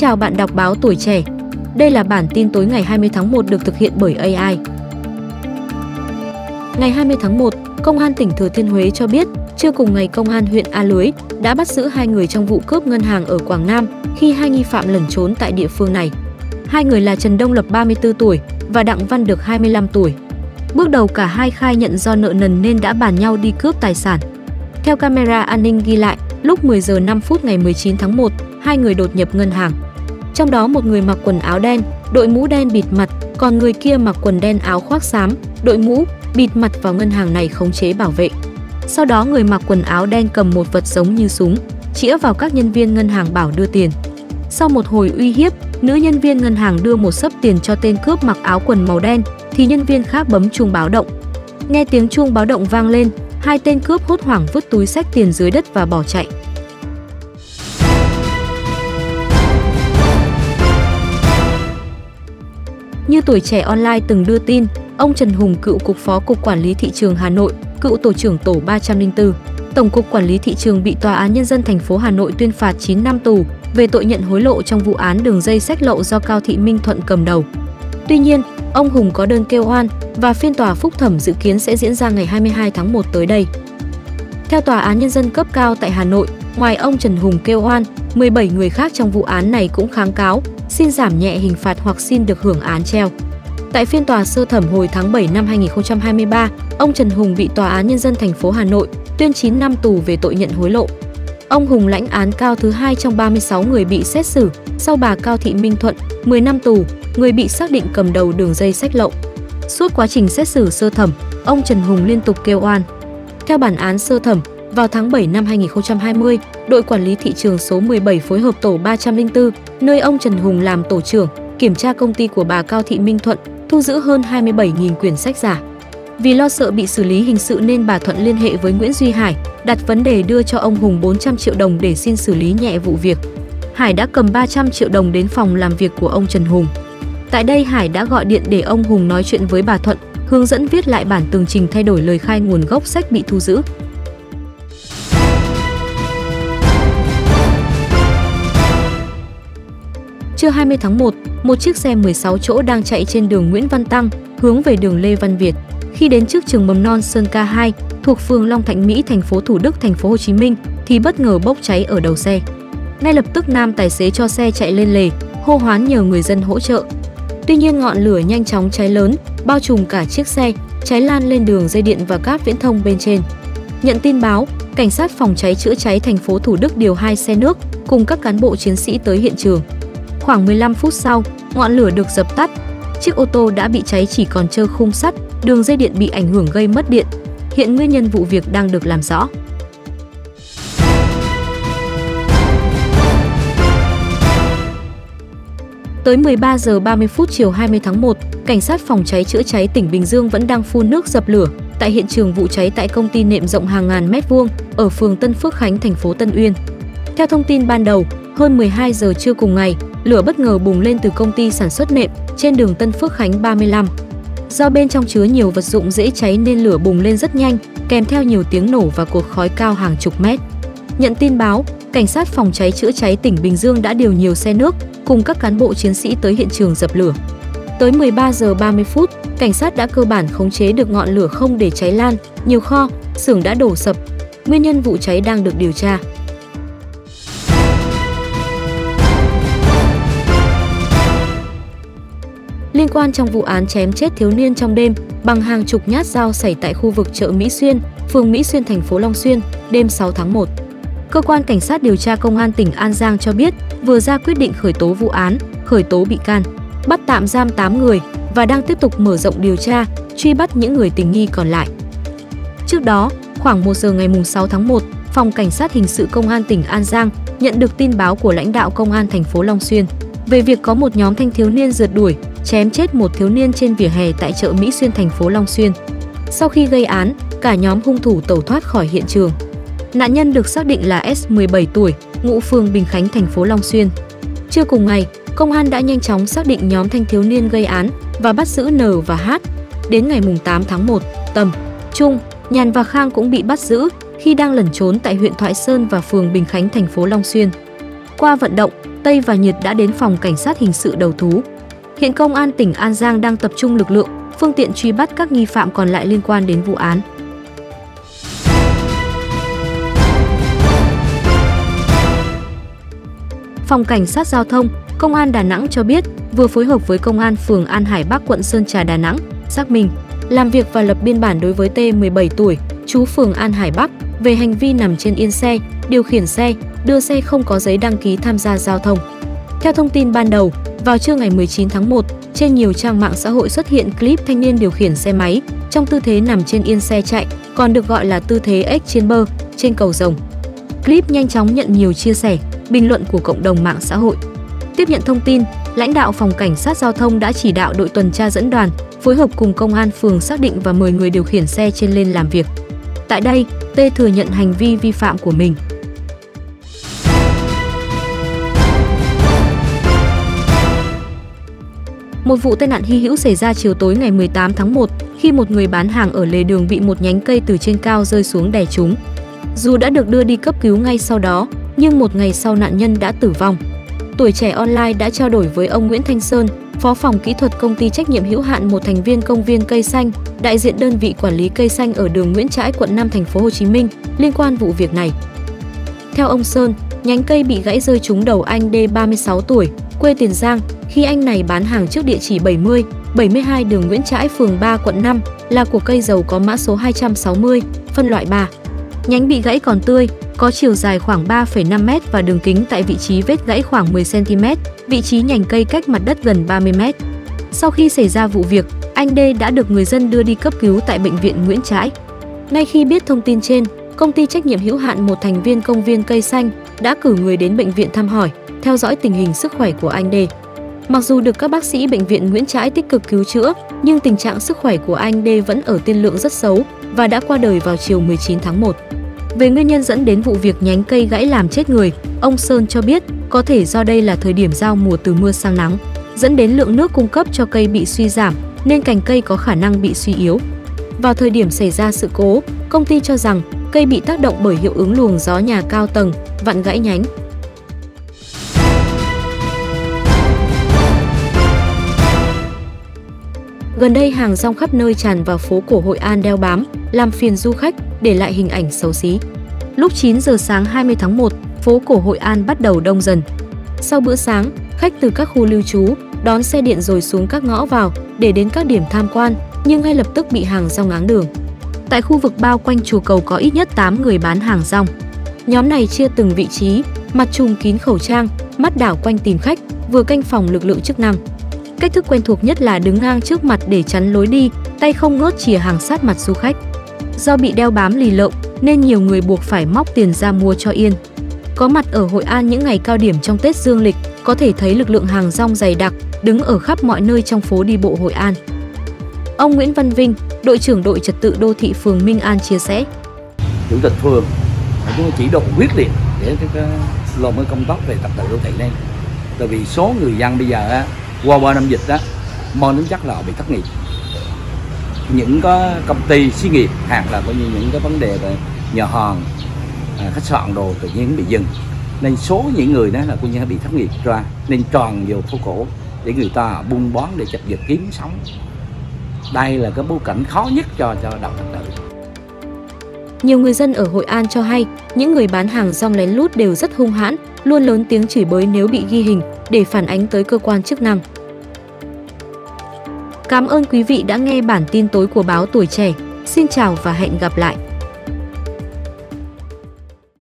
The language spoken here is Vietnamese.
chào bạn đọc báo tuổi trẻ. Đây là bản tin tối ngày 20 tháng 1 được thực hiện bởi AI. Ngày 20 tháng 1, Công an tỉnh Thừa Thiên Huế cho biết, trưa cùng ngày Công an huyện A Lưới đã bắt giữ hai người trong vụ cướp ngân hàng ở Quảng Nam khi hai nghi phạm lẩn trốn tại địa phương này. Hai người là Trần Đông Lập 34 tuổi và Đặng Văn Được 25 tuổi. Bước đầu cả hai khai nhận do nợ nần nên đã bàn nhau đi cướp tài sản. Theo camera an ninh ghi lại, lúc 10 giờ 5 phút ngày 19 tháng 1, hai người đột nhập ngân hàng. Trong đó một người mặc quần áo đen, đội mũ đen bịt mặt, còn người kia mặc quần đen áo khoác xám, đội mũ, bịt mặt vào ngân hàng này khống chế bảo vệ. Sau đó người mặc quần áo đen cầm một vật giống như súng, chĩa vào các nhân viên ngân hàng bảo đưa tiền. Sau một hồi uy hiếp, nữ nhân viên ngân hàng đưa một sấp tiền cho tên cướp mặc áo quần màu đen, thì nhân viên khác bấm chuông báo động. Nghe tiếng chuông báo động vang lên, hai tên cướp hốt hoảng vứt túi sách tiền dưới đất và bỏ chạy. Như tuổi trẻ online từng đưa tin, ông Trần Hùng cựu cục phó cục quản lý thị trường Hà Nội, cựu tổ trưởng tổ 304, Tổng cục Quản lý thị trường bị Tòa án nhân dân thành phố Hà Nội tuyên phạt 9 năm tù về tội nhận hối lộ trong vụ án đường dây sách lậu do Cao Thị Minh Thuận cầm đầu. Tuy nhiên, ông Hùng có đơn kêu oan và phiên tòa phúc thẩm dự kiến sẽ diễn ra ngày 22 tháng 1 tới đây. Theo Tòa án Nhân dân cấp cao tại Hà Nội, ngoài ông Trần Hùng kêu oan, 17 người khác trong vụ án này cũng kháng cáo, xin giảm nhẹ hình phạt hoặc xin được hưởng án treo. Tại phiên tòa sơ thẩm hồi tháng 7 năm 2023, ông Trần Hùng bị Tòa án Nhân dân thành phố Hà Nội tuyên 9 năm tù về tội nhận hối lộ. Ông Hùng lãnh án cao thứ hai trong 36 người bị xét xử, sau bà Cao Thị Minh Thuận, 10 năm tù, người bị xác định cầm đầu đường dây sách lậu. Suốt quá trình xét xử sơ thẩm, ông Trần Hùng liên tục kêu oan. Theo bản án sơ thẩm, vào tháng 7 năm 2020, đội quản lý thị trường số 17 phối hợp tổ 304, nơi ông Trần Hùng làm tổ trưởng, kiểm tra công ty của bà Cao Thị Minh Thuận, thu giữ hơn 27.000 quyển sách giả. Vì lo sợ bị xử lý hình sự nên bà Thuận liên hệ với Nguyễn Duy Hải, đặt vấn đề đưa cho ông Hùng 400 triệu đồng để xin xử lý nhẹ vụ việc. Hải đã cầm 300 triệu đồng đến phòng làm việc của ông Trần Hùng. Tại đây Hải đã gọi điện để ông Hùng nói chuyện với bà Thuận, hướng dẫn viết lại bản tường trình thay đổi lời khai nguồn gốc sách bị thu giữ. Trưa 20 tháng 1, một chiếc xe 16 chỗ đang chạy trên đường Nguyễn Văn Tăng, hướng về đường Lê Văn Việt. Khi đến trước trường mầm non Sơn Ca 2, thuộc phường Long Thạnh Mỹ, thành phố Thủ Đức, thành phố Hồ Chí Minh, thì bất ngờ bốc cháy ở đầu xe. Ngay lập tức nam tài xế cho xe chạy lên lề, hô hoán nhờ người dân hỗ trợ. Tuy nhiên ngọn lửa nhanh chóng cháy lớn, bao trùm cả chiếc xe, cháy lan lên đường dây điện và cáp viễn thông bên trên. Nhận tin báo, cảnh sát phòng cháy chữa cháy thành phố Thủ Đức điều hai xe nước cùng các cán bộ chiến sĩ tới hiện trường. Khoảng 15 phút sau, ngọn lửa được dập tắt. Chiếc ô tô đã bị cháy chỉ còn trơ khung sắt, đường dây điện bị ảnh hưởng gây mất điện. Hiện nguyên nhân vụ việc đang được làm rõ. Tới 13 giờ 30 phút chiều 20 tháng 1, cảnh sát phòng cháy chữa cháy tỉnh Bình Dương vẫn đang phun nước dập lửa tại hiện trường vụ cháy tại công ty nệm rộng hàng ngàn mét vuông ở phường Tân Phước Khánh, thành phố Tân Uyên. Theo thông tin ban đầu, hơn 12 giờ trưa cùng ngày, lửa bất ngờ bùng lên từ công ty sản xuất nệm trên đường Tân Phước Khánh 35. Do bên trong chứa nhiều vật dụng dễ cháy nên lửa bùng lên rất nhanh, kèm theo nhiều tiếng nổ và cột khói cao hàng chục mét. Nhận tin báo, cảnh sát phòng cháy chữa cháy tỉnh Bình Dương đã điều nhiều xe nước cùng các cán bộ chiến sĩ tới hiện trường dập lửa. Tới 13 giờ 30 phút, cảnh sát đã cơ bản khống chế được ngọn lửa không để cháy lan, nhiều kho, xưởng đã đổ sập. Nguyên nhân vụ cháy đang được điều tra. Liên quan trong vụ án chém chết thiếu niên trong đêm bằng hàng chục nhát dao xảy tại khu vực chợ Mỹ Xuyên, phường Mỹ Xuyên, thành phố Long Xuyên, đêm 6 tháng 1. Cơ quan Cảnh sát điều tra Công an tỉnh An Giang cho biết vừa ra quyết định khởi tố vụ án, khởi tố bị can, bắt tạm giam 8 người và đang tiếp tục mở rộng điều tra, truy bắt những người tình nghi còn lại. Trước đó, khoảng 1 giờ ngày 6 tháng 1, Phòng Cảnh sát Hình sự Công an tỉnh An Giang nhận được tin báo của lãnh đạo Công an thành phố Long Xuyên về việc có một nhóm thanh thiếu niên rượt đuổi, chém chết một thiếu niên trên vỉa hè tại chợ Mỹ Xuyên thành phố Long Xuyên. Sau khi gây án, cả nhóm hung thủ tẩu thoát khỏi hiện trường. Nạn nhân được xác định là S 17 tuổi, ngụ phường Bình Khánh thành phố Long Xuyên. Trưa cùng ngày, công an đã nhanh chóng xác định nhóm thanh thiếu niên gây án và bắt giữ N và H. Đến ngày 8 tháng 1, Tầm, Trung, Nhàn và Khang cũng bị bắt giữ khi đang lẩn trốn tại huyện Thoại Sơn và phường Bình Khánh thành phố Long Xuyên. Qua vận động, Tây và Nhiệt đã đến phòng cảnh sát hình sự đầu thú. Hiện công an tỉnh An Giang đang tập trung lực lượng, phương tiện truy bắt các nghi phạm còn lại liên quan đến vụ án. Phòng Cảnh sát Giao thông, Công an Đà Nẵng cho biết vừa phối hợp với Công an phường An Hải Bắc quận Sơn Trà Đà Nẵng xác minh, làm việc và lập biên bản đối với T 17 tuổi, chú phường An Hải Bắc về hành vi nằm trên yên xe, điều khiển xe, đưa xe không có giấy đăng ký tham gia giao thông. Theo thông tin ban đầu, vào trưa ngày 19 tháng 1, trên nhiều trang mạng xã hội xuất hiện clip thanh niên điều khiển xe máy trong tư thế nằm trên yên xe chạy, còn được gọi là tư thế X trên bơ, trên cầu rồng. Clip nhanh chóng nhận nhiều chia sẻ, bình luận của cộng đồng mạng xã hội. Tiếp nhận thông tin, lãnh đạo phòng cảnh sát giao thông đã chỉ đạo đội tuần tra dẫn đoàn phối hợp cùng công an phường xác định và mời người điều khiển xe trên lên làm việc. Tại đây, T thừa nhận hành vi vi phạm của mình. Một vụ tai nạn hy hữu xảy ra chiều tối ngày 18 tháng 1 khi một người bán hàng ở lề đường bị một nhánh cây từ trên cao rơi xuống đè trúng. Dù đã được đưa đi cấp cứu ngay sau đó, nhưng một ngày sau nạn nhân đã tử vong. Tuổi trẻ online đã trao đổi với ông Nguyễn Thanh Sơn, Phó phòng kỹ thuật công ty trách nhiệm hữu hạn một thành viên công viên cây xanh, đại diện đơn vị quản lý cây xanh ở đường Nguyễn Trãi, quận 5 thành phố Hồ Chí Minh liên quan vụ việc này. Theo ông Sơn, nhánh cây bị gãy rơi trúng đầu anh D 36 tuổi, quê Tiền Giang, khi anh này bán hàng trước địa chỉ 70, 72 đường Nguyễn Trãi, phường 3, quận 5 là của cây dầu có mã số 260, phân loại 3. Nhánh bị gãy còn tươi, có chiều dài khoảng 3,5 m và đường kính tại vị trí vết gãy khoảng 10 cm, vị trí nhành cây cách mặt đất gần 30 m. Sau khi xảy ra vụ việc, anh D đã được người dân đưa đi cấp cứu tại bệnh viện Nguyễn Trãi. Ngay khi biết thông tin trên, công ty trách nhiệm hữu hạn một thành viên công viên cây xanh đã cử người đến bệnh viện thăm hỏi, theo dõi tình hình sức khỏe của anh D. Mặc dù được các bác sĩ bệnh viện Nguyễn Trãi tích cực cứu chữa, nhưng tình trạng sức khỏe của anh D vẫn ở tiên lượng rất xấu và đã qua đời vào chiều 19 tháng 1. Về nguyên nhân dẫn đến vụ việc nhánh cây gãy làm chết người, ông Sơn cho biết có thể do đây là thời điểm giao mùa từ mưa sang nắng, dẫn đến lượng nước cung cấp cho cây bị suy giảm nên cành cây có khả năng bị suy yếu. Vào thời điểm xảy ra sự cố, công ty cho rằng cây bị tác động bởi hiệu ứng luồng gió nhà cao tầng, vặn gãy nhánh. Gần đây hàng rong khắp nơi tràn vào phố cổ Hội An đeo bám, làm phiền du khách, để lại hình ảnh xấu xí. Lúc 9 giờ sáng 20 tháng 1, phố cổ Hội An bắt đầu đông dần. Sau bữa sáng, khách từ các khu lưu trú đón xe điện rồi xuống các ngõ vào để đến các điểm tham quan, nhưng ngay lập tức bị hàng rong ngáng đường. Tại khu vực bao quanh chùa cầu có ít nhất 8 người bán hàng rong. Nhóm này chia từng vị trí, mặt trùm kín khẩu trang, mắt đảo quanh tìm khách, vừa canh phòng lực lượng chức năng. Cách thức quen thuộc nhất là đứng ngang trước mặt để chắn lối đi, tay không ngớt chìa hàng sát mặt du khách. Do bị đeo bám lì lợm nên nhiều người buộc phải móc tiền ra mua cho yên. Có mặt ở Hội An những ngày cao điểm trong Tết Dương lịch, có thể thấy lực lượng hàng rong dày đặc đứng ở khắp mọi nơi trong phố đi bộ Hội An. Ông Nguyễn Văn Vinh, đội trưởng đội trật tự đô thị phường Minh An chia sẻ. Chủ tịch phường chúng chỉ đạo quyết liệt để làm cái công tác về trật tự đô thị này. Tại vì số người dân bây giờ qua ba năm dịch đó mang đến chắc là bị thất nghiệp. Những có công ty xí nghiệp hoặc là coi như những cái vấn đề về nhà hàng à, khách sạn đồ tự nhiên bị dừng. Nên số những người đó là coi như bị thất nghiệp ra nên tròn vào phố cổ để người ta buôn bán để chập giật kiếm sống. Đây là cái bối cảnh khó nhất cho cho đạo thật tự nhiều người dân ở Hội An cho hay, những người bán hàng rong lén lút đều rất hung hãn, luôn lớn tiếng chửi bới nếu bị ghi hình để phản ánh tới cơ quan chức năng. Cảm ơn quý vị đã nghe bản tin tối của báo Tuổi Trẻ. Xin chào và hẹn gặp lại!